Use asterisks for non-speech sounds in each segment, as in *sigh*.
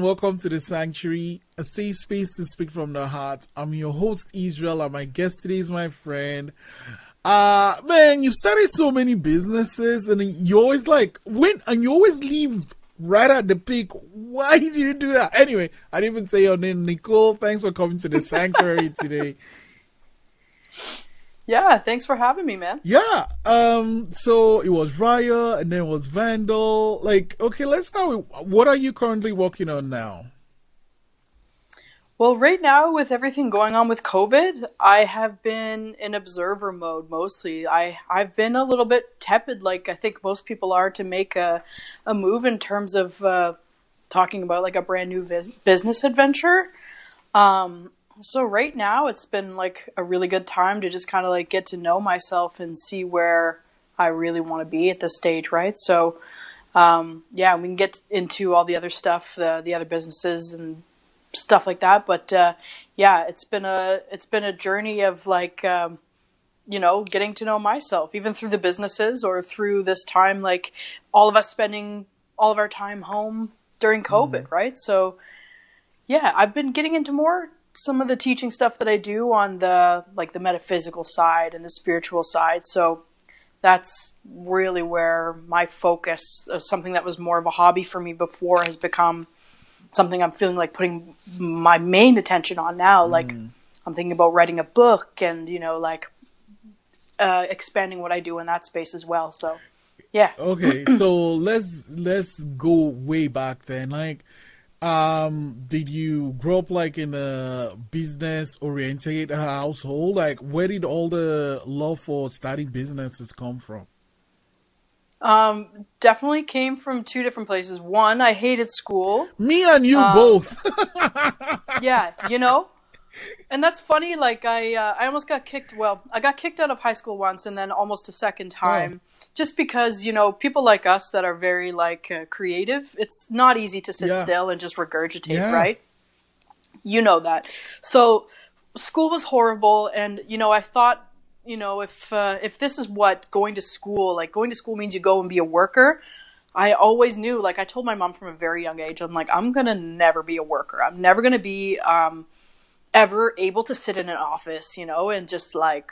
and welcome to the Sanctuary, a safe space to speak from the heart. I'm your host, Israel, and my guest today is my friend. Uh man, you've started so many businesses, and you always like when, and you always leave right at the peak. Why did you do that? Anyway, I didn't even say your name, Nicole. Thanks for coming to the Sanctuary *laughs* today. Yeah, thanks for having me, man. Yeah. Um. So it was Riot, and then it was Vandal. Like, okay, let's start what are you currently working on now? Well, right now, with everything going on with COVID, I have been in observer mode mostly. I I've been a little bit tepid, like I think most people are, to make a a move in terms of uh, talking about like a brand new vis- business adventure. Um, so right now it's been like a really good time to just kind of like get to know myself and see where I really want to be at this stage, right? So um, yeah, we can get into all the other stuff, the the other businesses and stuff like that. But uh, yeah, it's been a it's been a journey of like um, you know getting to know myself, even through the businesses or through this time, like all of us spending all of our time home during COVID, mm-hmm. right? So yeah, I've been getting into more some of the teaching stuff that I do on the like the metaphysical side and the spiritual side. So that's really where my focus, uh, something that was more of a hobby for me before, has become something I'm feeling like putting my main attention on now. Mm. Like I'm thinking about writing a book and you know like uh, expanding what I do in that space as well. So yeah. Okay, so *clears throat* let's let's go way back then. Like um did you grow up like in a business oriented household? Like where did all the love for starting businesses come from? Um definitely came from two different places. One i hated school. Me and you um, both. *laughs* yeah you know? And that's funny like i uh, i almost got kicked well i got kicked out of high school once and then almost a second oh. time just because you know people like us that are very like uh, creative it's not easy to sit yeah. still and just regurgitate yeah. right you know that so school was horrible and you know i thought you know if uh, if this is what going to school like going to school means you go and be a worker i always knew like i told my mom from a very young age i'm like i'm gonna never be a worker i'm never gonna be um, ever able to sit in an office you know and just like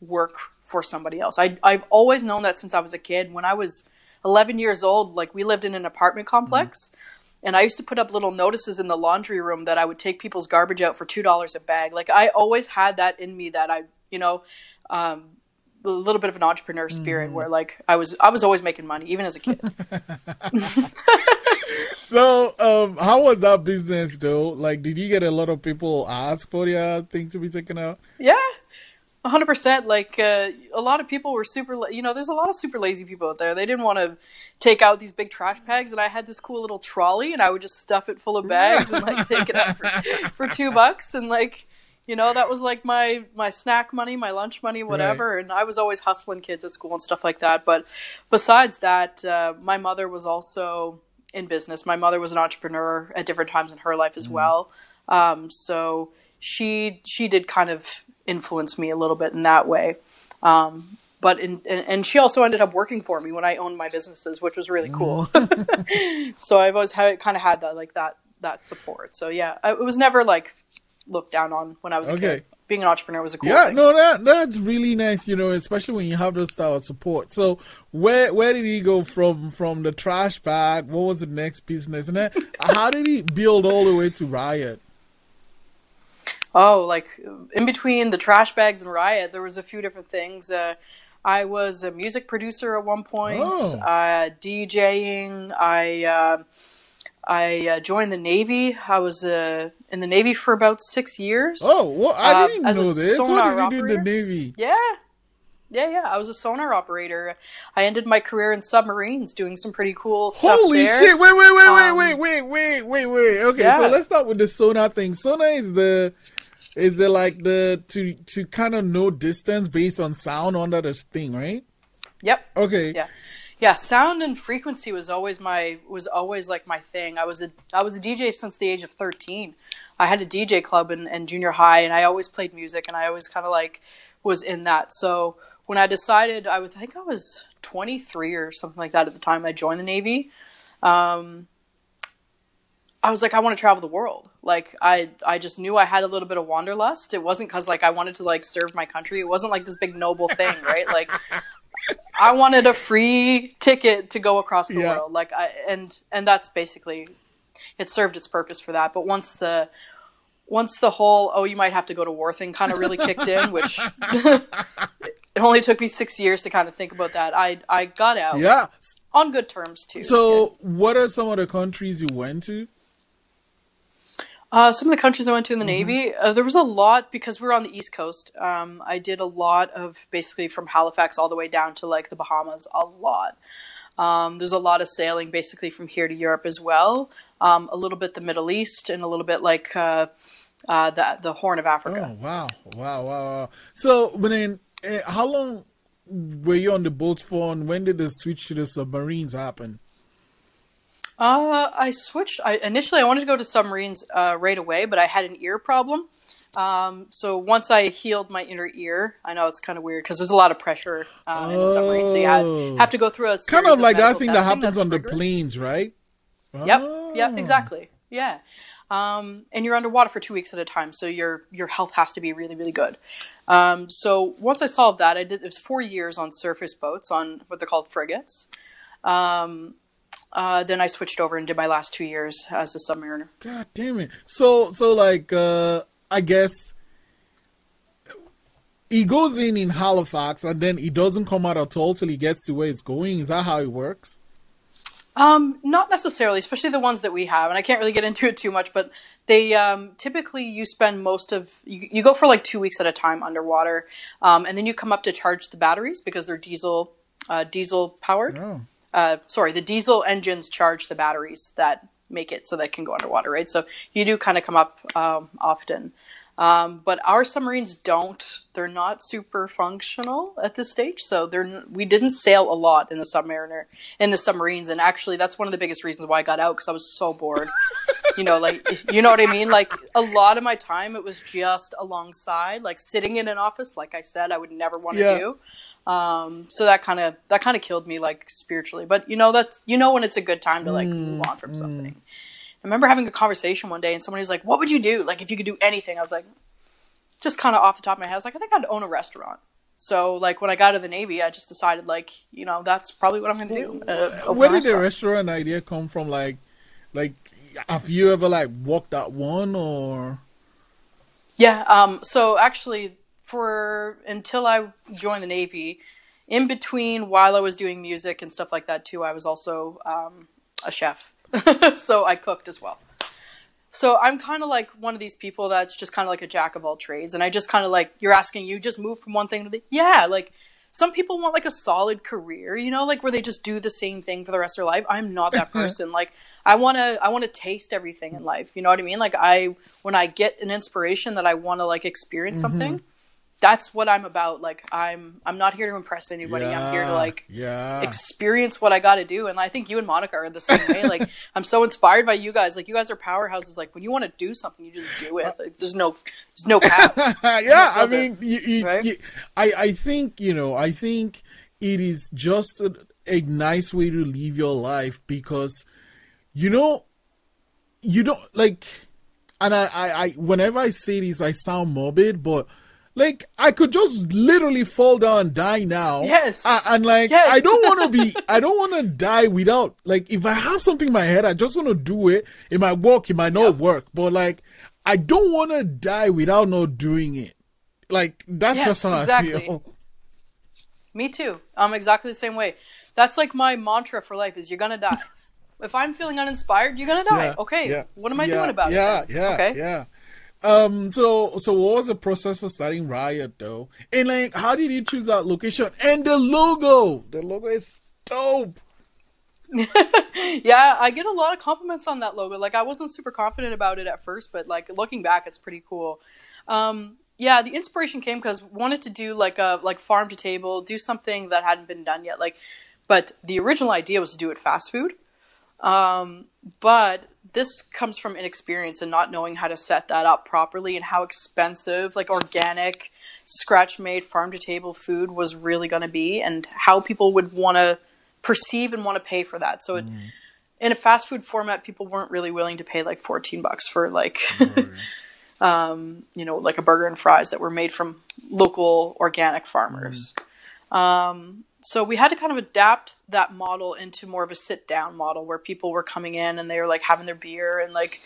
work for somebody else. I I've always known that since I was a kid. When I was 11 years old, like we lived in an apartment complex. Mm-hmm. And I used to put up little notices in the laundry room that I would take people's garbage out for two dollars a bag. Like I always had that in me that I, you know, um, a little bit of an entrepreneur spirit mm. where like I was I was always making money even as a kid. *laughs* so um how was that business though? Like did you get a lot of people ask for your thing to be taken out? Yeah hundred percent. Like uh, a lot of people were super. You know, there's a lot of super lazy people out there. They didn't want to take out these big trash bags, and I had this cool little trolley, and I would just stuff it full of bags and like take it out for, *laughs* for two bucks, and like you know that was like my my snack money, my lunch money, whatever. Right. And I was always hustling kids at school and stuff like that. But besides that, uh, my mother was also in business. My mother was an entrepreneur at different times in her life as mm. well. Um, so she she did kind of influence me a little bit in that way. Um, but in, and she also ended up working for me when I owned my businesses, which was really cool. Mm. *laughs* *laughs* so I've always had, kind of had that like that that support. So yeah, I, it was never like looked down on when I was a okay. kid. Being an entrepreneur was a cool yeah, thing. no, that that's really nice, you know, especially when you have those style of support. So where where did he go from from the trash bag? What was the next business, and then how did he build all the way to Riot? Oh, like in between the trash bags and riot, there was a few different things. Uh, I was a music producer at one point, oh. uh, DJing. I uh, I uh, joined the Navy. I was uh, in the Navy for about six years. Oh, well, I uh, didn't know this. What did you do in the Navy? Yeah, yeah, yeah. I was a sonar operator. I ended my career in submarines, doing some pretty cool stuff. Holy there. shit! Wait, wait, wait, um, wait, wait, wait, wait, wait. Okay, yeah. so let's start with the sonar thing. Sonar is the is there like the to to kind of know distance based on sound under the thing, right? Yep. Okay. Yeah. Yeah, sound and frequency was always my was always like my thing. I was a I was a DJ since the age of 13. I had a DJ club in, in junior high and I always played music and I always kind of like was in that. So when I decided I would think I was 23 or something like that at the time I joined the Navy. Um, I was like, I want to travel the world. Like I, I just knew I had a little bit of wanderlust. It wasn't because like I wanted to like serve my country. It wasn't like this big noble thing, right? *laughs* Like I wanted a free ticket to go across the Yeah. world. Like I, and and that's basically it served its purpose for that. But once the once the whole oh you might have to go to war thing kind of really kicked in, which *laughs* *laughs* it only took me six years to kind of think about that. I I got out Yeah. on good terms too. So, what are some of the countries you went to? Uh, some of the countries I went to in the Mm-hmm. Navy, uh, there was a lot because we were on the East Coast. Um, I did a lot of basically from Halifax all the way down to like the Bahamas, a lot. Um, there's a lot of sailing basically from here to Europe as well. Um, a little bit the Middle East and a little bit like uh, uh, the the Horn of Africa. Oh wow, wow, wow! wow. So, then, uh, how long were you on the boat for, and when did the switch to the submarines happen? Uh, I switched. I initially I wanted to go to submarines uh, right away, but I had an ear problem. Um, so once I healed my inner ear, I know it's kind of weird because there's a lot of pressure uh, in a submarine, so you Oh. have, have to go through a Kind of like that thing that happens that's on the planes, right? Yep. Yep. Oh. Exactly. Yeah. Um, and you're underwater for two weeks at a time, so your your health has to be really really good. Um, so once I solved that, I did it was four years on surface boats on what they're called frigates. Um, uh, then I switched over and did my last two years as a submariner. God damn it! So, so like, uh I guess he goes in in Halifax, and then he doesn't come out at all till he gets to where it's going. Is that how it works? Um, not necessarily, especially the ones that we have, and I can't really get into it too much. But they um, typically you spend most of you, you go for like two weeks at a time underwater, um, and then you come up to charge the batteries because they're diesel uh, diesel powered. Oh, Uh, sorry, the diesel engines charge the batteries that make it so that it can go underwater, right? So you do kind of come up um, often. Um, but our submarines don't. They're not super functional at this stage. So they're we didn't sail a lot in the Submariner in the submarines, and actually that's one of the biggest reasons why I got out because I was so bored. you know, like you know what I mean. Like a lot of my time, it was just alongside, like sitting in an office. Like I said, I would never want to Yeah. do. Um, so that kind of that kind of killed me like spiritually. But you know that's you know when it's a good time to like move on from something. I remember having a conversation one day, and somebody was like, "What would you do? Like, if you could do anything?" I was like, just kind of off the top of my head, I was like, "I think I'd own a restaurant." So, like, when I got out of the Navy, I just decided, like, you know, that's probably what I'm going to do. Uh, where did the restaurant. restaurant idea come from? Like, like, have you ever like walked that one or? Yeah. Um. So actually, for until I joined the Navy, in between while I was doing music and stuff like that too, I was also um, a chef. *laughs* so I cooked as well. So I'm kind of like one of these people that's just kind of like a jack of all trades, and I just kind of like you're asking you just move from one thing to the yeah like. Some people want like a solid career, you know, like where they just do the same thing for the rest of their life. I'm not that mm-hmm. person. like I want to I want to taste everything in life. You know what I mean? Like I when I get an inspiration that I want to like experience mm-hmm. something, that's what I'm about. Like I'm I'm not here to impress anybody. I'm here to like yeah. experience what I got to do. And I think you and Monica are the same way. Like *laughs* I'm so inspired by you guys. Like you guys are powerhouses. Like when you want to do something, you just do it. Like, there's no there's no cap. *laughs* yeah, I mean, you, you, right? you- I, I think you know, I think it is just a, a nice way to live your life because, you know, you don't like, and I, I, I, whenever I say this, I sound morbid, but like I could just literally fall down and die now. Yes. A- and like Yes. *laughs* I don't want to be, I don't want to die without like if I have something in my head, I just want to do it. It might work, it might not work, but like I don't want to die without not doing it. Like that's Yes, just how I exactly. feel. Me too. I'm exactly the same way. That's like my mantra for life: is you're gonna die. *laughs* if I'm feeling uninspired, you're gonna die. Yeah, okay. yeah, What am I yeah, doing about yeah, it? then? Yeah, Okay. yeah. Um. So, so what was the process for starting Riot though? And like, how did you choose that location and the logo? The logo is dope. *laughs* Yeah, I get a lot of compliments on that logo. Like I wasn't super confident about it at first, but like looking back, it's pretty cool. Um, yeah, the inspiration came because wanted to do like a like farm to table, do something that hadn't been done yet. Like, but the original idea was to do it fast food. Um, but this comes from inexperience and not knowing how to set that up properly and how expensive like organic scratch made farm to table food was really going to be and how people would want to perceive and want to pay for that. So it in a fast food format, people weren't really willing to pay like 14 bucks for like, *laughs* um, you know, like a burger and fries that were made from local organic farmers. Um, so we had to kind of adapt that model into more of a sit down model where people were coming in and they were like having their beer and like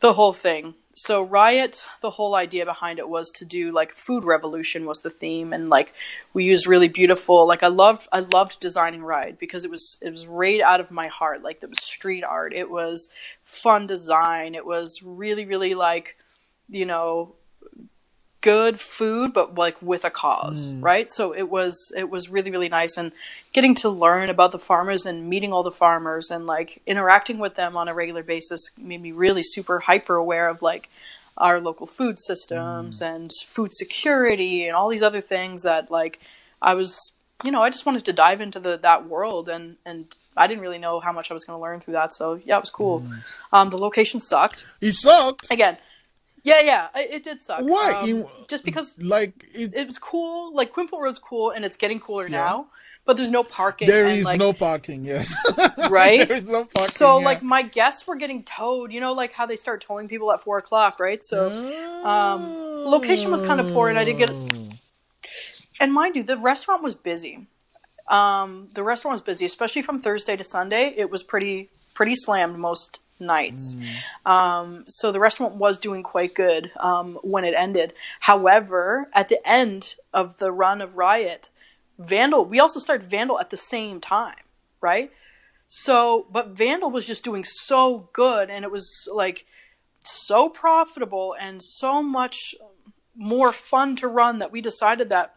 the whole thing. So Riot, the whole idea behind it was to do like food revolution was the theme and like we used really beautiful like I loved I loved designing Riot because it was it was right out of my heart. Like it was street art. It was fun design. It was really really like you know good food but like with a cause Mm. right so it was it was really really nice and getting to learn about the farmers and meeting all the farmers and like interacting with them on a regular basis made me really super hyper aware of like our local food systems Mm. and food security and all these other things that like I was you know I just wanted to dive into the that world and and I didn't really know how much I was going to learn through that so yeah it was cool Mm. um the location sucked It sucked. again yeah yeah it, it did suck Why? Um, You- just because Like it, it was cool. Like Quinpool Road's cool, and it's getting cooler Yeah. now. But there's no parking. there and, is like, no parking. Yes. *laughs* right. there is no parking. so yeah. like my guests were getting towed. You know, like how they start towing people at four o'clock, right? So, um, location was kinda poor, and I did get- and mind you, the restaurant was busy. Um, the restaurant was busy, especially from Thursday to Sunday. It was pretty pretty slammed most nights. Um, so the restaurant was doing quite good um, when it ended. However, at the end of the run of Riot, Vandal, we also started Vandal at the same time, right? So, but Vandal was just doing so good, and it was like so profitable and so much more fun to run that we decided that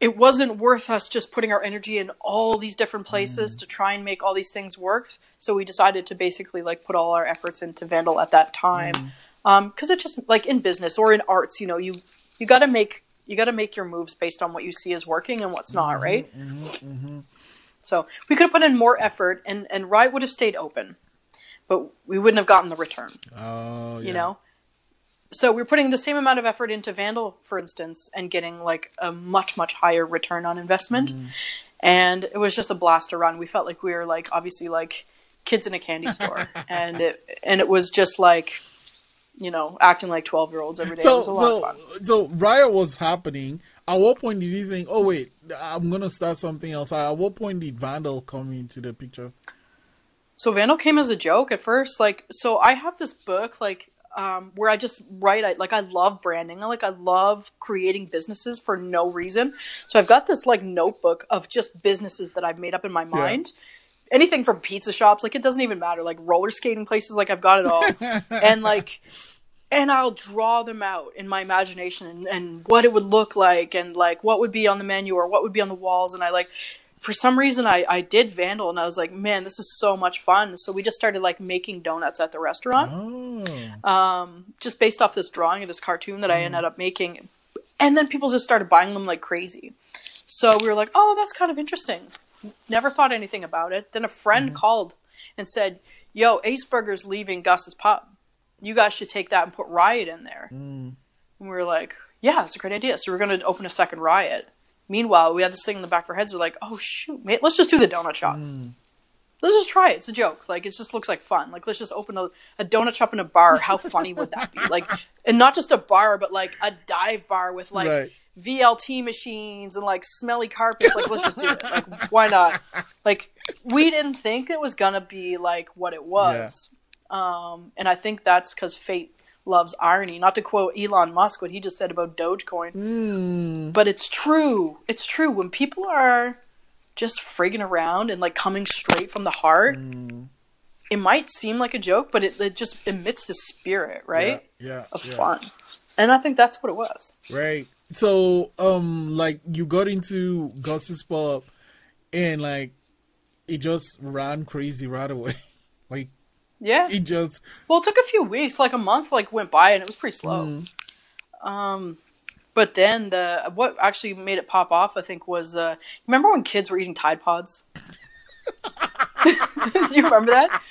it wasn't worth us just putting our energy in all these different places mm. to try and make all these things work. So we decided to basically like put all our efforts into Vandal at that time, mm. um, because it just like in business or in arts, you know, you you got to make you got to make your moves based on what you see is working and what's not, mm-hmm, right? Mm-hmm, mm-hmm. So we could have put in more effort, and and Riot would have stayed open, but we wouldn't have gotten the return Oh, yeah. you know so we're putting the same amount of effort into vandal for instance and getting like a much much higher return on investment mm. and it was just a blast to run we felt like we were like obviously like kids in a candy store *laughs* and it and it was just like you know acting like 12 year olds every day it So, was a lot of so, fun so riot was happening. At what point did you think, oh wait, I'm gonna start something else? At what point did Vandal come into the picture? So Vandal came as a joke at first. Like, so I have this book, like, um, where I just write. I like, I love branding. I like, I love creating businesses for no reason. So I've got this like notebook of just businesses that I've made up in my mind. Anything from pizza shops, like it doesn't even matter. Like roller skating places, like I've got it all. *laughs* and like, and I'll draw them out in my imagination and, and what it would look like and like what would be on the menu or what would be on the walls. And I like, for some reason I, I did Vandal and I was like, man, this is so much fun. So we just started like making donuts at the restaurant, Oh, Um, just based off this drawing of this cartoon that I mm-hmm. ended up making. And then people just started buying them like crazy. So we were like, oh, that's kind of interesting. Never thought anything about it. Then a friend mm-hmm. called and said, yo, Ace Burger's leaving Gus's Pub. You guys should take that and put Riot in there. Mm. And we were like, yeah, that's a great idea. So we're going to open a second Riot. Meanwhile, we had this thing in the back of our heads. We're like, oh shoot, mate, let's just do the donut shop. Mm. Let's just try it. It's a joke. Like it just looks like fun. Like let's just open a, a donut shop in a bar. How funny would that be? Like, and not just a bar, but like a dive bar with like Right. VLT machines and like smelly carpets. Like let's just do it. Like why not? Like we didn't think it was gonna be like what it was. Um, and I think that's because fate loves irony. Not to quote Elon Musk, what he just said about Dogecoin, but it's true. It's true. When people are just frigging around and like coming straight from the heart, it might seem like a joke, but it, it just emits the spirit, right, yeah, yeah, of yeah. fun. And I think that's what it was. Right. So, um, like you got into Gus's Pub, and like it just ran crazy right away. *laughs* like Yeah. it just Well, it took a few weeks, like a month, like went by, and it was pretty slow. Um, but then the what actually made it pop off, I think, was uh, remember when kids were eating Tide Pods? *laughs* Do you remember that?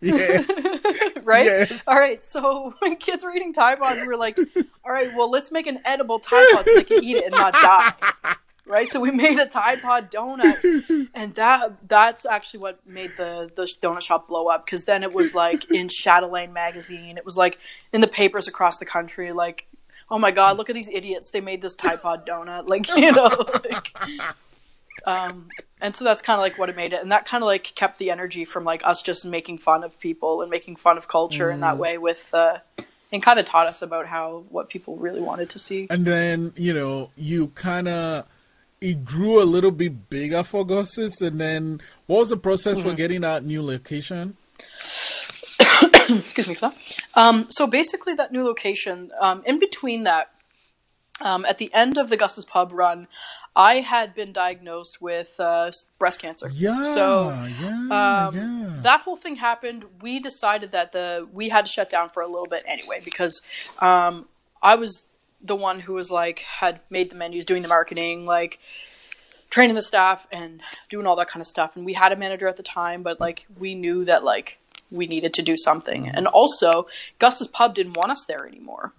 yeah. *laughs* Right? Yes. All right. So when kids were eating Tide Pods, we were like, "All right, well, let's make an edible Tide Pod so they can eat it and not die." right? So we made a Tide Pod donut, and that that's actually what made the the donut shop blow up. Because then it was like in Chatelaine magazine, it was like in the papers across the country, like. Oh my God! Look at these idiots! They made this Tide Pod donut, *laughs* like you know. Like, um, and so that's kind of like what it made it, and that kind of like kept the energy from like us just making fun of people and making fun of culture in that way with uh, and kind of taught us about how what people really wanted to see. And then you know you kind of it grew a little bit bigger for Gus's, and then what was the process for getting that new location? *coughs* Excuse me for that. Um, so basically, that new location, um, in between that, um, at the end of the Gus's Pub run, I had been diagnosed with uh, breast cancer. Yeah, So yeah, um, yeah. that whole thing happened. We decided that the we had to shut down for a little bit anyway because um, I was the one who was like had made the menus, doing the marketing, like training the staff and doing all that kind of stuff. And we had a manager at the time, but like we knew that like we needed to do something. And also, Gus's Pub didn't want us there anymore.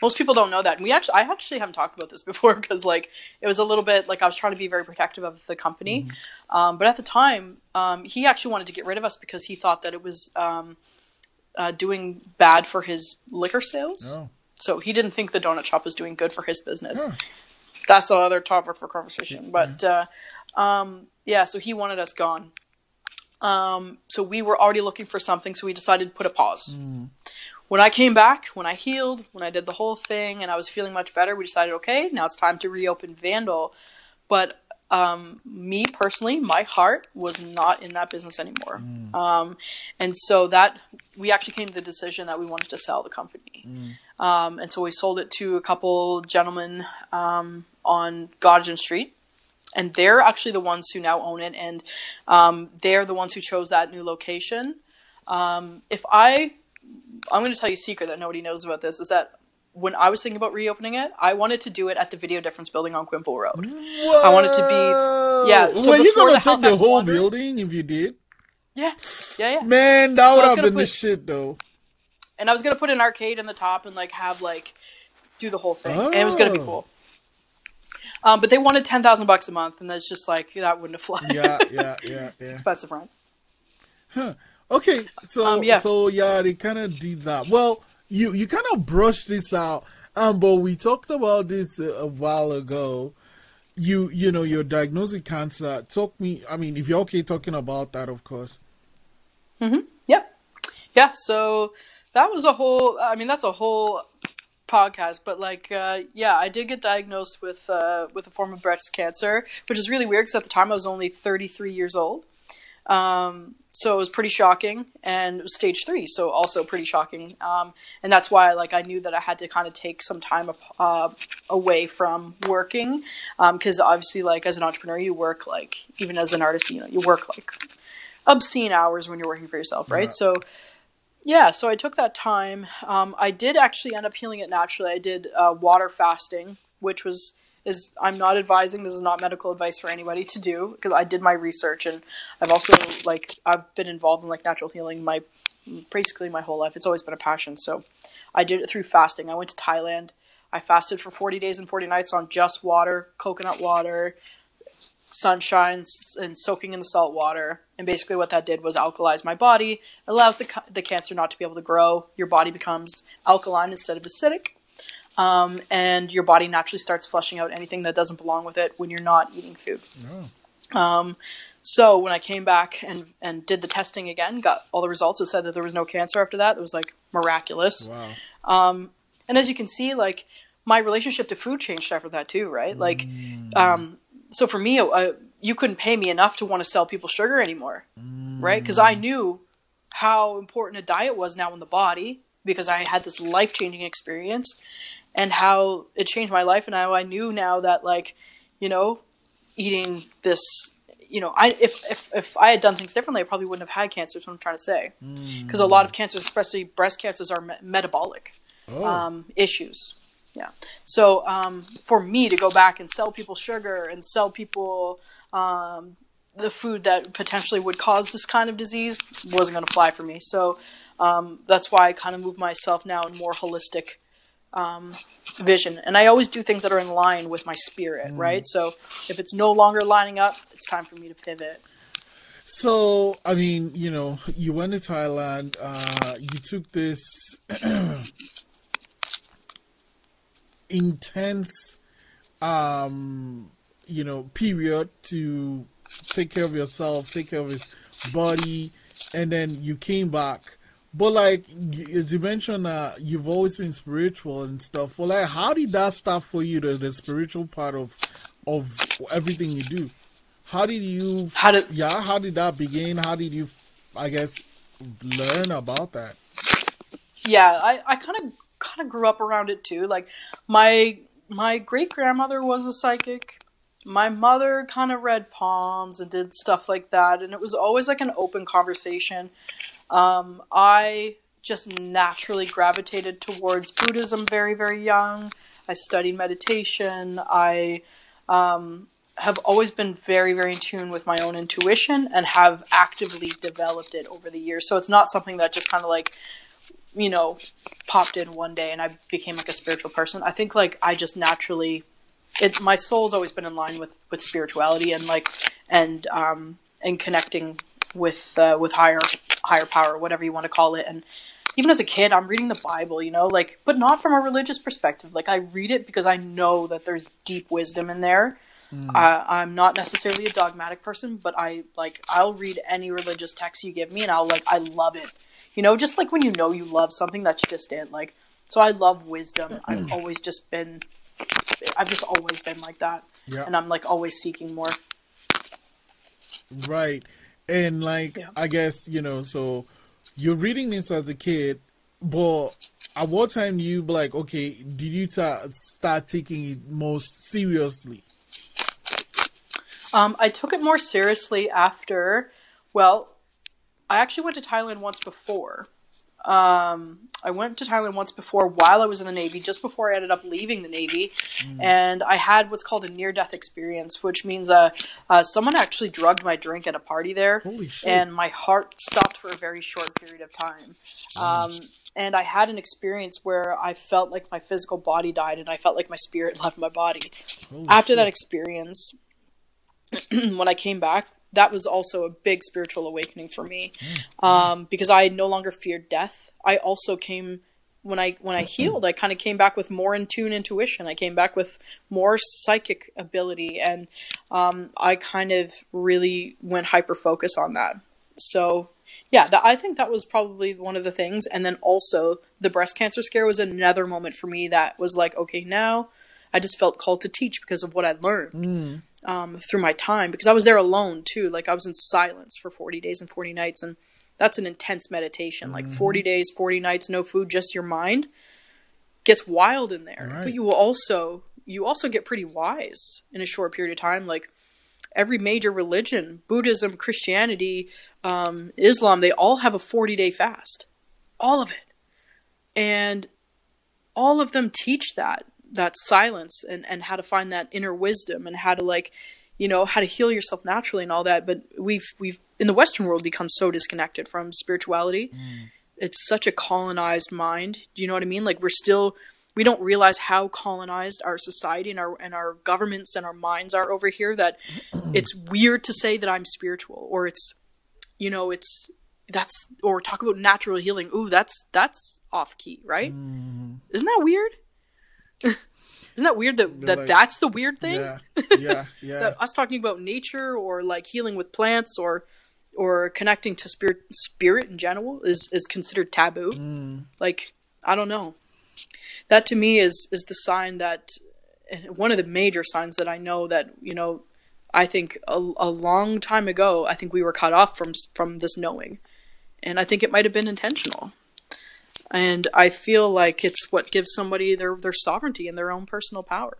Most people don't know that. And we actually, I actually haven't talked about this *laughs* before because like it was a little bit like I was trying to be very protective of the company. Um, but at the time, um, he actually wanted to get rid of us because he thought that it was um, uh, doing bad for his liquor sales. Oh. So he didn't think the donut shop was doing good for his business. That's another topic for conversation. But uh, um, yeah, so he wanted us gone. Um, so we were already looking for something, so we decided to put a pause. When I came back, when I healed, when I did the whole thing, and I was feeling much better, we decided, okay, now it's time to reopen Vandal. But um, me personally, my heart was not in that business anymore. Um, and so that we actually came to the decision that we wanted to sell the company. Um, and so we sold it to a couple gentlemen um, on Gottingen Street. And they're actually the ones who now own it, and um, they're the ones who chose that new location. Um, if I, I'm going to tell you a secret that nobody knows about this is that when I was thinking about reopening it, I wanted to do it at the Video Difference Building on Quinpool Road. Whoa. I want it to be- yeah, so Were you're gonna the take the whole Wanderers- building if you did? Yeah, yeah, yeah. Man, that So would have been the shit though. and I was gonna put an arcade in the top and like have like do the whole thing, and it was gonna be Oh. cool. Um, but they wanted ten thousand bucks a month, and that's just like that wouldn't have fly. Yeah, *laughs* yeah, yeah, it's yeah. expensive rent. Okay, so Um, yeah. so yeah, they kind of did that. Well, you you kind of brushed this out, um, but we talked about this a, a while ago. You you know your diagnosis with cancer. Talk me. I mean, if you're okay talking about that, of course. Yep. Yeah. yeah, so that was a whole I mean that's a whole podcast, but like uh, yeah, I did get diagnosed with uh, with a form of breast cancer, which is really weird cuz at the time I was only 33 years old. Um, so it was pretty shocking and it was stage 3, so also pretty shocking. Um, and that's why like I knew that I had to kind of take some time uh, away from working because obviously like as an entrepreneur you work like even as an artist, you know, you work like obscene hours when you're working for yourself, right? Yeah. So, yeah, so I took that time. Um, I did actually end up healing it naturally. I did uh, water fasting, which was is I'm not advising. This is not medical advice for anybody to do because I did my research and I've also like I've been involved in like natural healing my basically my whole life. It's always been a passion. So I did it through fasting. I went to Thailand. I fasted for 40 days and 40 nights on just water, coconut water, sunshine and soaking in the salt water. And basically, what that did was alkalize my body, allows the, the cancer not to be able to grow. Your body becomes alkaline instead of acidic. Um, and your body naturally starts flushing out anything that doesn't belong with it when you're not eating food. Um, so when I came back and and did the testing again, got all the results. It said that there was no cancer after that. It was like miraculous. Wow. And as you can see, like my relationship to food changed after that too, right? Like, um, so for me, uh, you couldn't pay me enough to want to sell people sugar anymore, right? Because I knew how important a diet was now in the body because I had this life changing experience and how it changed my life and how I knew now that like, you know, eating this you know, I if, if if I had done things differently, I probably wouldn't have had cancer. Is what I'm trying to say, because a lot of cancers, especially breast cancers, are me- metabolic Oh. um, issues. Yeah. So um, for me to go back and sell people sugar and sell people um, the food that potentially would cause this kind of disease wasn't going to fly for me. So um, that's why I kind of move myself now in more holistic um, vision. And I always do things that are in line with my spirit, right? So if it's no longer lining up, it's time for me to pivot. So, I mean, you know, you went to Thailand, uh, you took this *clears throat* intense, um, you know, period to take care of yourself, take care of his body, and then you came back. But like as you mentioned, uh, you've always been spiritual and stuff. Well, like, how did that start for you? The, the spiritual part of of everything you do. How did you? How did- yeah? How did that begin? How did you? I guess learn about that. yeah i, I kind of kind of grew up around it too. Like my my great grandmother was a psychic. My mother kind of read palms and did stuff like that and it was always like an open conversation. Um, i just naturally gravitated towards buddhism very very young. I studied meditation. I um, have always been very very in tune with my own intuition and have actively developed it over the years. So it's not something that just kind of like you know, popped in one day and I became like a spiritual person. I think like I just naturally it my soul's always been in line with with spirituality and like and um and connecting with uh, with higher higher power, whatever you want to call it. And even as a kid, I'm reading the Bible, you know, like but not from a religious perspective. Like I read it because I know that there's deep wisdom in there. Uh, I'm not necessarily a dogmatic person, but I like I'll read any religious text you give me, and I'll like I love it. You know, just like when you know you love something, that's just it. Like, so I love wisdom. *clears throat* I've always just been, I've just always been like that, Yeah. and I'm like always seeking more. Right. And like Yeah. I guess, you know, so you're reading this as a kid, but at what time do you be like, okay, did you ta- start taking it most seriously? Um, I took it more seriously after. Well, I actually went to Thailand once before. Um, I went to Thailand once before while I was in the Navy, just before I ended up leaving the Navy, and I had what's called a near-death experience, which means uh, uh, someone actually drugged my drink at a party there, Holy shit. and my heart stopped for a very short period of time. Um, and I had an experience where I felt like my physical body died, and I felt like my spirit *laughs* left my body. Holy After that experience, *clears throat* when I came back, that was also a big spiritual awakening for me, um, because I no longer feared death. I also came when I when I healed, I kind of came back with more in tune intuition. I came back with more psychic ability, and um, I kind of really went hyper focus on that. So yeah, that, I think that was probably one of the things. And then also the breast cancer scare was another moment for me that was like, okay, now I just felt called to teach because of what I learned um, through my time because I was there alone too. Like I was in silence for 40 days and 40 nights, and that's an intense meditation. Like 40 days, 40 nights, no food, just your mind gets wild in there. Right. But you will also you also get pretty wise in a short period of time. Like every major religion, Buddhism, Christianity, um, Islam, they all have a 40 day fast, all of it, and all of them teach that that silence and and how to find that inner wisdom and how to like you know how to heal yourself naturally and all that. But we've we've in the western world become so disconnected from spirituality. Mm. It's such a colonized mind. Do you know what i mean? Like we're still we don't realize how colonized our society and our and our governments and our minds are over here that *clears throat* it's weird to say that i'm spiritual or it's you know it's that's or talk about natural healing. Ooh that's that's off key right? Mm-hmm. Isn't that weird *laughs* isn't that weird that, that like- that's the weird thing Yeah. *laughs* Yeah. Yeah. that us talking about nature or like healing with plants or or connecting to spirit spirit in general is is considered taboo mm. like i don't know that to me is is the sign that one of the major signs that i know that you know i think a, a long time ago i think we were cut off from from this knowing and i think it might have been intentional and i feel like it's what gives somebody their their sovereignty and their own personal power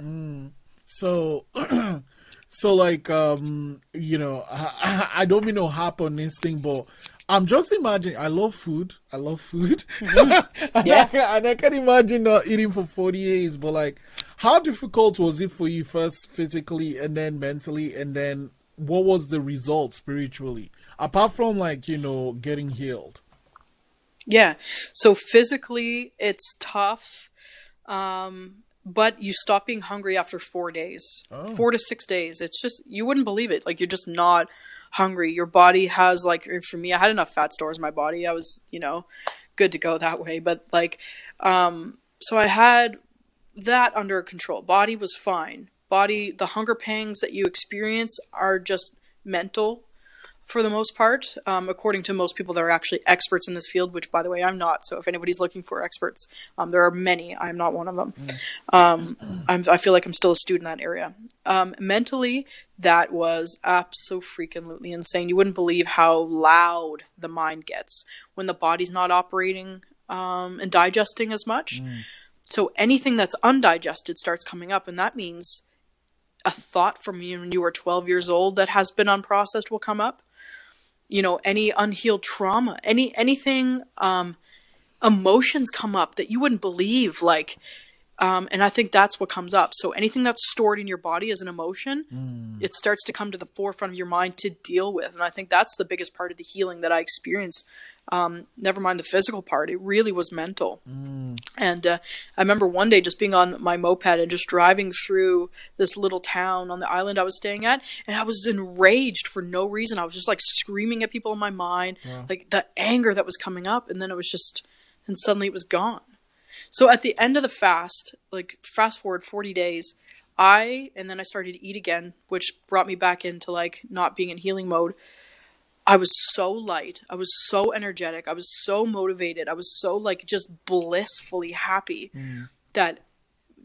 So, *clears throat* so like, um, you know, I, *laughs* I- don't mean to hop on this thing, but I'm just imagining. I love food. I love food. and, Yeah. I, can- and I can imagine not eating for 40 days. But like, how difficult was it for you first, physically, and then mentally, and then what was the result spiritually, apart from like you know getting healed? Yeah. So physically, it's tough. Um, but you stop being hungry after four days, Oh. four to six days. It's just you wouldn't believe it. Like you're just not hungry. Your body has like for me, I had enough fat stores in my body. I was you know good to go that way. But like, um, so I had that under control. Body was fine. Body, the hunger pangs that you experience are just mental for the most part, um, according to most people that are actually experts in this field, which, by the way, I'm not. So if anybody's looking for experts, um, there are many. I'm not one of them. Um, I'm, I feel like I'm still a student in that area. Um, mentally, that was absolutely insane. You wouldn't believe how loud the mind gets when the body's not operating um, and digesting as much. So anything that's undigested starts coming up, and that means a thought from you when you were 12 years old that has been unprocessed will come up. You know, any unhealed trauma, any anything, um, emotions come up that you wouldn't believe. Like, um, and I think that's what comes up. So anything that's stored in your body as an emotion, it starts to come to the forefront of your mind to deal with. And I think that's the biggest part of the healing that I experienced. Um, never mind the physical part; it really was mental. And uh, I remember one day just being on my moped and just driving through this little town on the island I was staying at, and I was enraged for no reason. I was just like screaming at people in my mind, like the anger that was coming up, and then it was just, and suddenly it was gone. So at the end of the fast, like fast forward 40 days, I, and then I started to eat again, which brought me back into like not being in healing mode. I was so light. I was so energetic. I was so motivated. I was so like just blissfully happy mm. that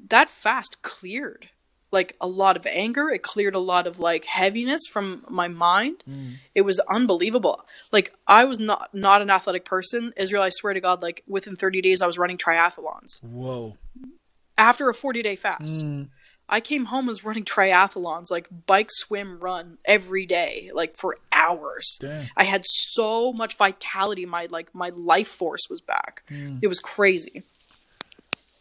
that fast cleared like a lot of anger. It cleared a lot of like heaviness from my mind. Mm. It was unbelievable. Like I was not not an athletic person. Israel, I swear to God, like within 30 days I was running triathlons Whoa. after a 40 day fast. Mm. I came home was running *laughs* triathlons, like bike, swim, run every day, like for hours. Damn. I had so much vitality. My like my life force was back. It was crazy.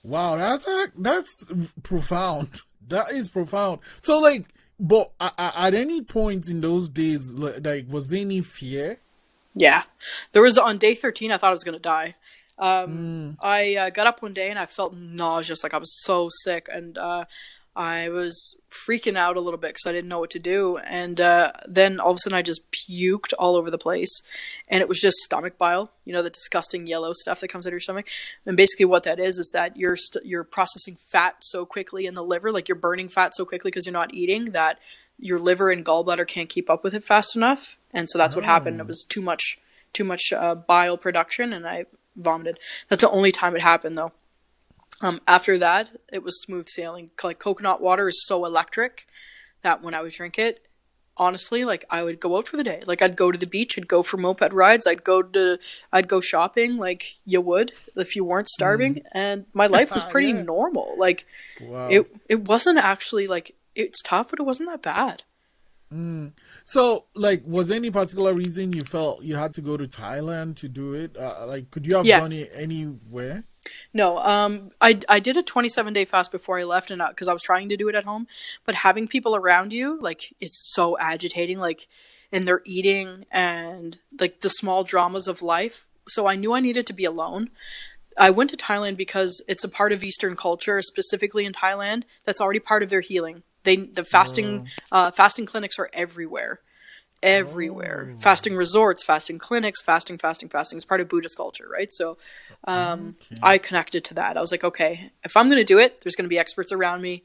Wow, that's that's profound. That is profound. So, like, but at any point in those days, like, was there any fear? Yeah, there was on day thirteen. I thought I was gonna die. Um, I uh, got up one day and I felt nauseous, like I was so sick, and uh, I was freaking out a little bit because I didn't know what to do. And uh, then all of a sudden, I just puked all over the place, and it was just stomach bile. You know, the disgusting yellow stuff that comes out of your stomach. And basically, what that is is that you're st- you're processing fat so quickly in the liver, like you're burning fat so quickly because you're not eating that your liver and gallbladder can't keep up with it fast enough, and so that's what happened. It was too much, too much uh, bile production, and I vomited. That's the only time it happened, though. Um, after that, it was smooth sailing. Like coconut water is so electric that when I would drink it, honestly, like I would go out for the day. Like I'd go to the beach, I'd go for moped rides, I'd go to, I'd go shopping, like you would if you weren't starving, and my life was *laughs* pretty Yeah. normal. Like Wow. it, it wasn't actually like it's tough, but it wasn't that bad. So, like, was there any particular reason you felt you had to go to Thailand to do it? Uh, like, could you have Yeah. done it anywhere? No, um, I, I did a 27 day fast before I left, and because I was trying to do it at home, but having people around you, like, it's so agitating, like, and they're eating and like the small dramas of life. So I knew I needed to be alone. I went to Thailand because it's a part of Eastern culture, specifically in Thailand, that's already part of their healing. They the fasting uh, fasting clinics are everywhere, everywhere. Fasting resorts, fasting clinics, fasting, fasting, fasting is part of Buddhist culture, right? So, um, I connected to that. I was like, okay, if I'm going to do it, there's going to be experts around me,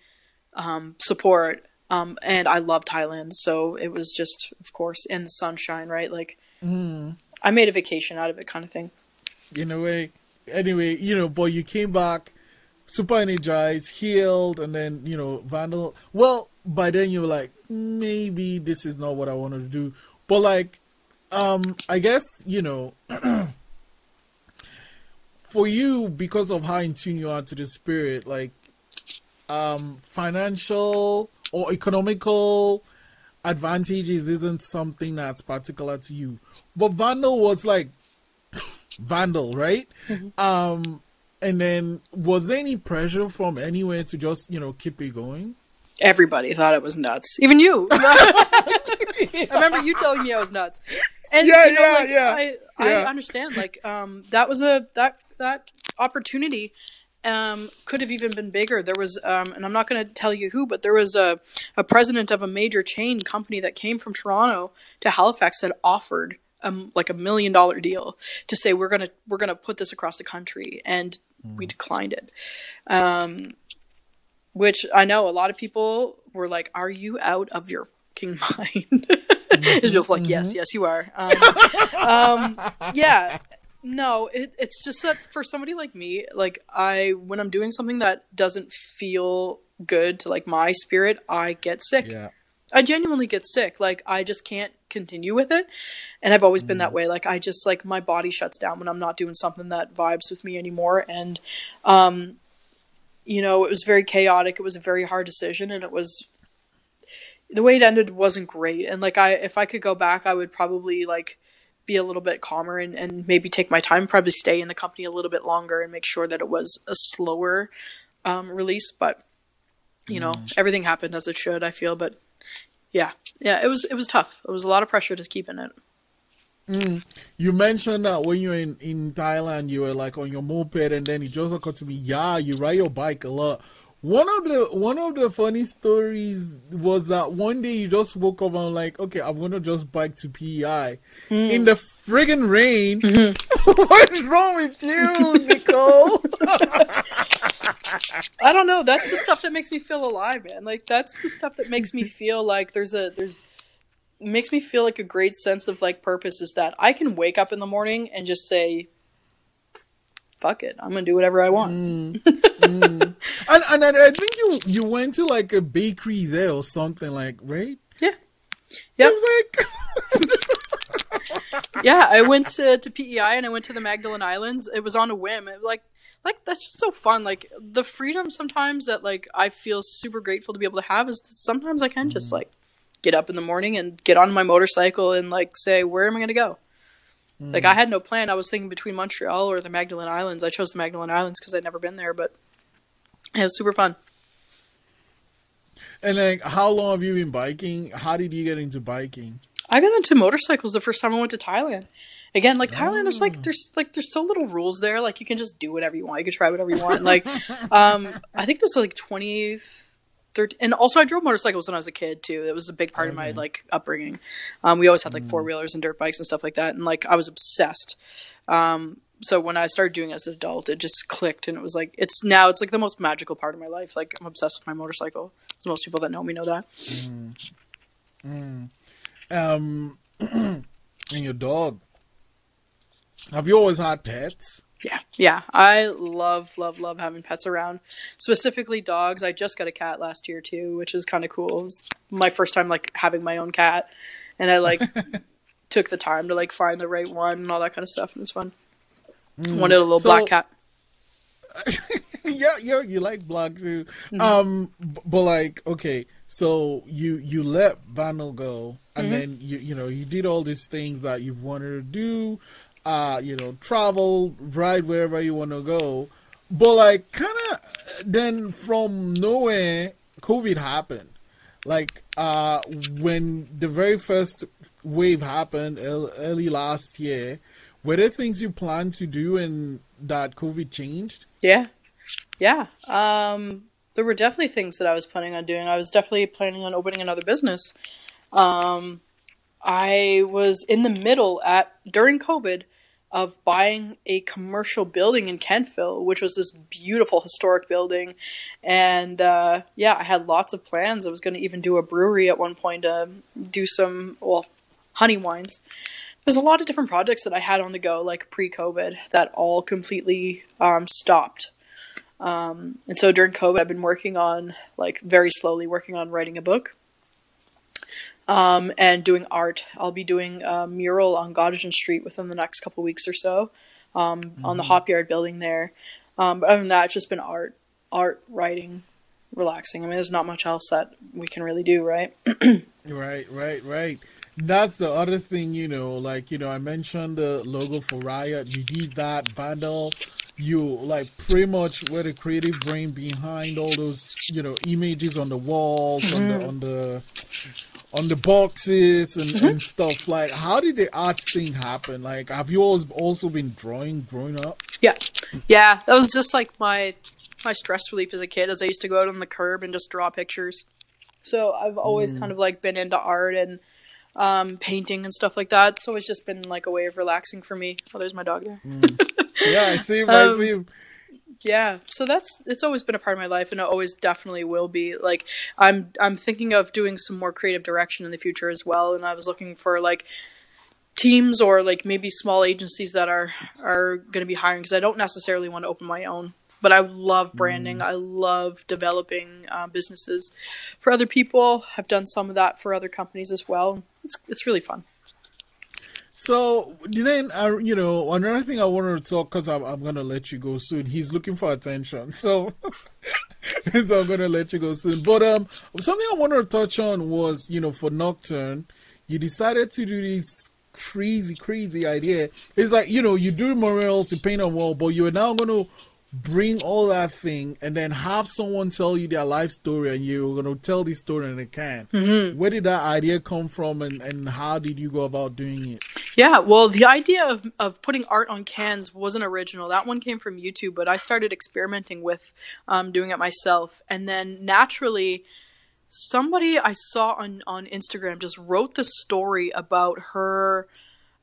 um, support, um, and I love Thailand, so it was just, of course, in the sunshine, right? Like, I made a vacation out of it, kind of thing. In a way. Anyway, you know, boy, you came back super energized, healed, and then, you know, Vandal. Well, by then you were like, maybe this is not what I wanted to do. But, like, um, I guess, you know, *clears throat* for you, because of how in tune you are to the spirit, like, um, financial or economical advantages isn't something that's particular to you. But Vandal was like *laughs* Vandal, right? Um, and then was there any pressure from anywhere to just you know keep it going? Everybody thought it was nuts, even you. *laughs* I remember you telling me I was nuts. And Yeah, you know, yeah, like, yeah, I, I yeah. understand. Like, um, that was a that that opportunity um, could have even been bigger. There was, um, and I'm not going to tell you who, but there was a, a president of a major chain company that came from Toronto to Halifax that offered um, like a million dollar deal to say we're gonna we're gonna put this across the country, and. We declined it. Um, which I know a lot of people were like, "Are you out of your fucking *laughs* mind?" it's just like, mm-hmm. "Yes, yes, you are." Um, um, yeah, no, it, it's just that for somebody like me, like I when I'm doing something that doesn't feel good to like my spirit, I get sick. Yeah. I genuinely get sick. Like I just can't continue with it. And I've always mm. been that mm. way. Like I just like my body shuts down when I'm not doing something that vibes with me anymore. And um you know, it was very chaotic. It was a very hard decision and it was the way it ended wasn't great. And like I if I could go back, I would probably like be a little bit calmer and, and maybe take my time, probably stay in the company a little bit longer and make sure that it was a slower um, release. But you know, mm. everything happened as it should, I feel. But yeah, yeah, it was it was tough. It was a lot of pressure to keep in it. Mm. You mentioned that when you're in, in Thailand, you were like on your moped, and then it just occurred to me, yeah, you ride your bike a lot. One of the one of the funny stories was that one day you just woke up and like, okay, I'm gonna just bike to PEI mm. in the friggin' rain. Mm-hmm. *laughs* *laughs* What's wrong with you, *laughs* Nicole? I don't know. That's the stuff that makes me feel alive, man. Like that's the stuff that makes me feel like there's a there's makes me feel like a great sense of like purpose is that I can wake up in the morning and just say fuck it, I'm gonna do whatever I want. Mm, *laughs* mm. and, and I think you you went to like a bakery there or something like, right? Yeah. Yeah. like *laughs* *laughs* yeah, I went to, to PEI and I went to the Magdalen Islands. It was on a whim. It, like like that's just so fun. Like the freedom sometimes that like I feel super grateful to be able to have is sometimes I can just mm. like get up in the morning and get on my motorcycle and like say where am I going to go? Mm. Like I had no plan. I was thinking between Montreal or the Magdalen Islands. I chose the Magdalen Islands because I'd never been there, but it was super fun. And like, how long have you been biking? How did you get into biking? I got into motorcycles the first time I went to Thailand. Again, like Thailand, oh. there's like there's like there's so little rules there. Like you can just do whatever you want. You can try whatever you want. like, *laughs* um, I think there's like 20, 13, and also I drove motorcycles when I was a kid too. It was a big part of my like upbringing. Um, we always had like mm. four wheelers and dirt bikes and stuff like that, and like I was obsessed. Um, so when I started doing it as an adult, it just clicked, and it was like it's now it's like the most magical part of my life. Like I'm obsessed with my motorcycle. So most people that know me know that. Mm. Mm. Um, *clears throat* and your dog. Have you always had pets? Yeah, yeah. I love, love, love having pets around. Specifically dogs. I just got a cat last year too, which is kind of cool. It was my first time like having my own cat, and I like *laughs* took the time to like find the right one and all that kind of stuff, and it was fun. Mm. Wanted a little so, black cat. *laughs* yeah, yeah, you like black too. Mm-hmm. Um, but like, okay, so you you let Vandal go, and mm-hmm. then you you know you did all these things that you've wanted to do uh, you know, travel, ride wherever you want to go. But like, kind of, then from nowhere, COVID happened. Like, uh, when the very first wave happened early last year, were there things you planned to do and that COVID changed? Yeah, yeah. Um, there were definitely things that I was planning on doing. I was definitely planning on opening another business. Um, I was in the middle at during COVID of buying a commercial building in Kentville, which was this beautiful historic building. And uh, yeah, I had lots of plans. I was going to even do a brewery at one point to do some, well, honey wines. There's a lot of different projects that I had on the go, like pre COVID, that all completely um, stopped. Um, and so during COVID, I've been working on, like, very slowly working on writing a book um, and doing art. I'll be doing a mural on Gottingen Street within the next couple weeks or so um, mm-hmm. on the mm-hmm. Hopyard building there. Um, but other than that, it's just been art, art, writing, relaxing. I mean, there's not much else that we can really do, right? *clears throat* right, right, right. That's the other thing, you know, like, you know, I mentioned the logo for Riot. You did that, Vandal. You, like, pretty much were the creative brain behind all those, you know, images on the walls, mm-hmm. on the, on the on the boxes and, mm-hmm. and stuff. Like, how did the art thing happen? Like, have you always also been drawing growing up? Yeah, yeah. That was just like my my stress relief as a kid. As I used to go out on the curb and just draw pictures. So I've always mm. kind of like been into art and um, painting and stuff like that. So it's just been like a way of relaxing for me. Oh, there's my dog there. Mm. Yeah, I see him. I *laughs* um, see him. Yeah, so that's it's always been a part of my life, and it always definitely will be. Like I'm I'm thinking of doing some more creative direction in the future as well, and I was looking for like teams or like maybe small agencies that are are going to be hiring because I don't necessarily want to open my own. But I love branding. Mm. I love developing uh, businesses for other people. I've done some of that for other companies as well. It's it's really fun. So then, uh, you know, another thing I wanted to talk because I'm, I'm gonna let you go soon. He's looking for attention, *laughs* so *laughs* so I'm gonna let you go soon. But um, something I wanted to touch on was, you know, for Nocturne, you decided to do this crazy, crazy idea. It's like you know, you do murals, you paint a wall, but you're now gonna bring all that thing and then have someone tell you their life story and you're going to tell this story in a can. Mm-hmm. Where did that idea come from and, and how did you go about doing it? Yeah, well, the idea of, of putting art on cans wasn't original. That one came from YouTube, but I started experimenting with um, doing it myself. And then naturally, somebody I saw on, on Instagram just wrote the story about her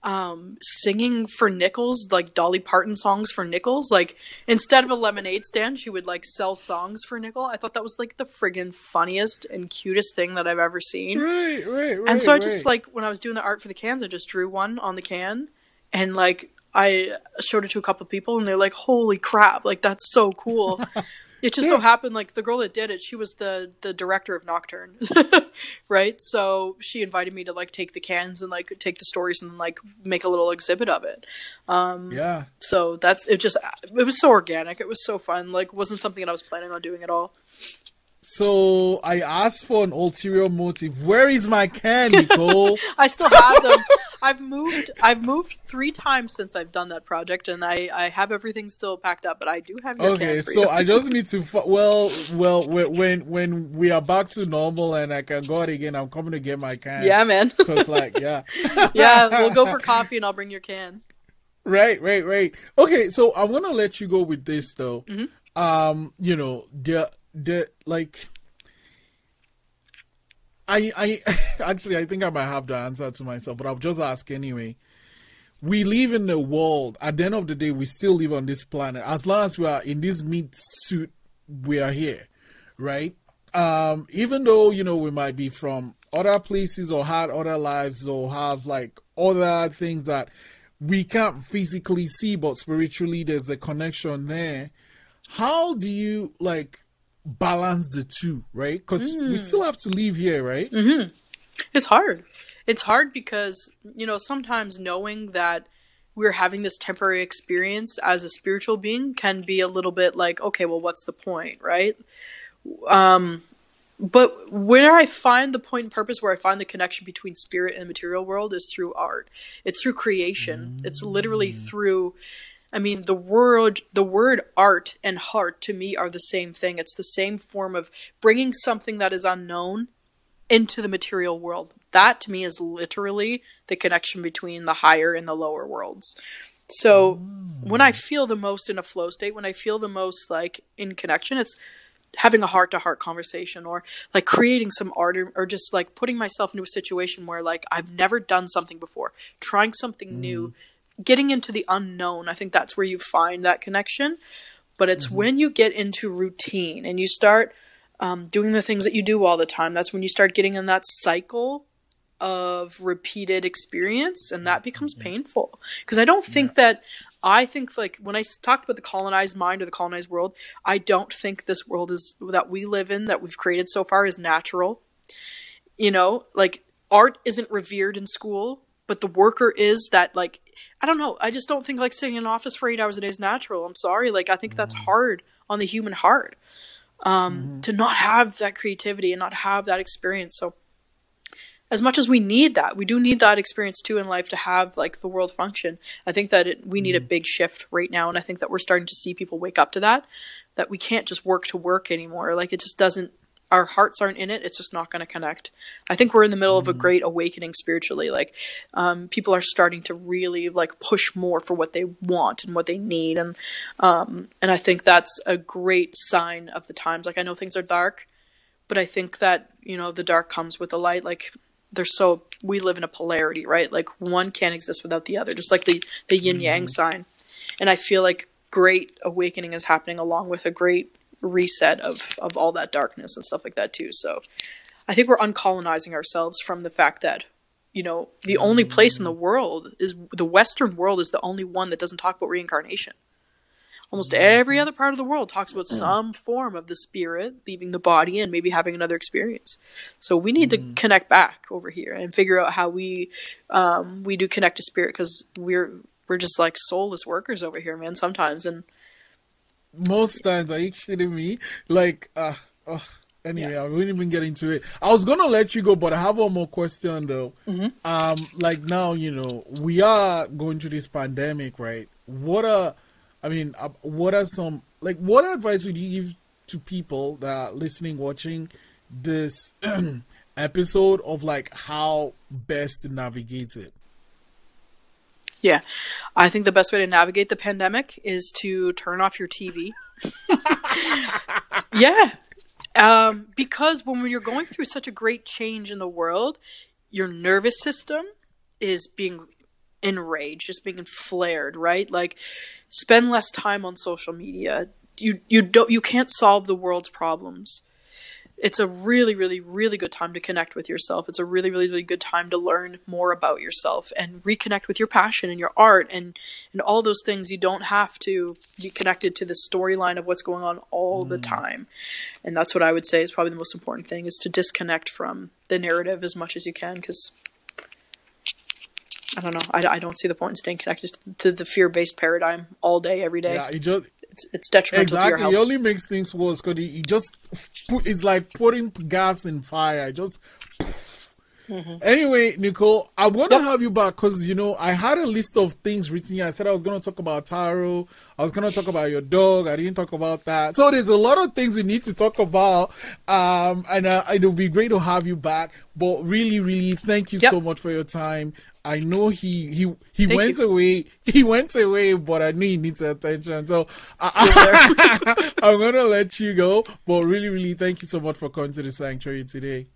um, singing for nickels, like Dolly Parton songs for nickels. Like instead of a lemonade stand, she would like sell songs for nickel. I thought that was like the friggin' funniest and cutest thing that I've ever seen. Right, right, right. And so I just like when I was doing the art for the cans, I just drew one on the can, and like I showed it to a couple people, and they're like, "Holy crap! Like that's so cool." *laughs* It just yeah. so happened like the girl that did it, she was the the director of Nocturne, *laughs* right? So she invited me to like take the cans and like take the stories and like make a little exhibit of it. Um, yeah. So that's it. Just it was so organic. It was so fun. Like wasn't something that I was planning on doing at all. So I asked for an ulterior motive. Where is my can, Nicole? *laughs* I still have them. I've moved. I've moved three times since I've done that project, and I, I have everything still packed up. But I do have your can. okay. so you. I just need to. Well, well, when when we are back to normal and I can go out again, I'm coming to get my can. Yeah, man. Cause like, yeah, *laughs* yeah, we'll go *laughs* for coffee, and I'll bring your can. Right, right, right. Okay, so I'm gonna let you go with this though. Mm-hmm. Um, you know, the the like I I *laughs* actually I think I might have the answer to myself, but I'll just ask anyway. We live in a world. At the end of the day, we still live on this planet. As long as we are in this meat suit, we are here, right? Um, even though you know we might be from other places or had other lives or have like other things that we can't physically see, but spiritually there's a connection there. How do you like balance the two, right? Because mm. we still have to live here, right? Mm-hmm. It's hard. It's hard because, you know, sometimes knowing that we're having this temporary experience as a spiritual being can be a little bit like, okay, well, what's the point, right? Um, but where I find the point and purpose, where I find the connection between spirit and the material world is through art. It's through creation. Mm. It's literally mm. through I mean, the word the word art and heart to me are the same thing. It's the same form of bringing something that is unknown into the material world. That to me is literally the connection between the higher and the lower worlds. So mm. when I feel the most in a flow state, when I feel the most like in connection, it's having a heart to heart conversation or like creating some art or, or, just like putting myself into a situation where like I've never done something before, trying something mm. new, getting into the unknown, I think that's where you find that connection. But it's mm-hmm. when you get into routine and you start um, doing the things that you do all the time, that's when you start getting in that cycle of repeated experience, and that becomes mm-hmm. painful. Because I don't think yeah. that. I think like when I talked about the colonized mind or the colonized world, I don't think this world is that we live in that we've created so far is natural. You know, like art isn't revered in school, but the worker is that like I don't know. I just don't think like sitting in an office for eight hours a day is natural. I'm sorry. Like I think that's mm-hmm. hard on the human heart um, mm-hmm. to not have that creativity and not have that experience. So as much as we need that, we do need that experience too in life to have like the world function. I think that it, we need mm-hmm. a big shift right now, and I think that we're starting to see people wake up to that. That we can't just work to work anymore. Like it just doesn't our hearts aren't in it, it's just not going to connect. I think we're in the middle mm-hmm. of a great awakening spiritually. Like, um, people are starting to really like push more for what they want and what they need, and um, and I think that's a great sign of the times. Like, I know things are dark, but I think that you know the dark comes with the light. Like, they're so we live in a polarity, right? Like, one can't exist without the other, just like the the yin yang mm-hmm. sign. And I feel like great awakening is happening along with a great reset of of all that darkness and stuff like that too. So I think we're uncolonizing ourselves from the fact that you know the only place in the world is the Western world is the only one that doesn't talk about reincarnation. Almost every other part of the world talks about some form of the spirit leaving the body and maybe having another experience. So we need to connect back over here and figure out how we um, we do connect to spirit because we're we're just like soulless workers over here, man. Sometimes and most times are you kidding me? Like, uh, uh anyway, yeah. I wouldn't even get into it. I was gonna let you go, but I have one more question though. Mm-hmm. Um, like now, you know, we are going through this pandemic, right? What are, I mean, uh, what are some like what advice would you give to people that are listening, watching this *clears throat* episode of like how best to navigate it? Yeah. I think the best way to navigate the pandemic is to turn off your TV. *laughs* yeah. Um, because when you're going through such a great change in the world, your nervous system is being enraged, just being flared, right? Like spend less time on social media. You you don't you can't solve the world's problems it's a really, really, really good time to connect with yourself. It's a really, really, really good time to learn more about yourself and reconnect with your passion and your art and and all those things. You don't have to be connected to the storyline of what's going on all mm. the time. And that's what I would say is probably the most important thing is to disconnect from the narrative as much as you can because I don't know. I, I don't see the point in staying connected to, to the fear based paradigm all day, every day. Yeah, you just it's it's detrimental exactly. to your health. It only makes things worse because he, he, just put, it's like putting gas in fire. Just. Mm-hmm. Anyway, Nicole, I'm gonna yep. have you back because you know I had a list of things written here. I said I was gonna talk about tarot. I was gonna talk about your dog. I didn't talk about that. So there's a lot of things we need to talk about. Um, and uh, it'll be great to have you back. But really, really, thank you yep. so much for your time. I know he he he Thank went you. away. He went away, but I knew he needs attention. So I, am *laughs* gonna let you go. But really, really, thank you so much for coming to the sanctuary today.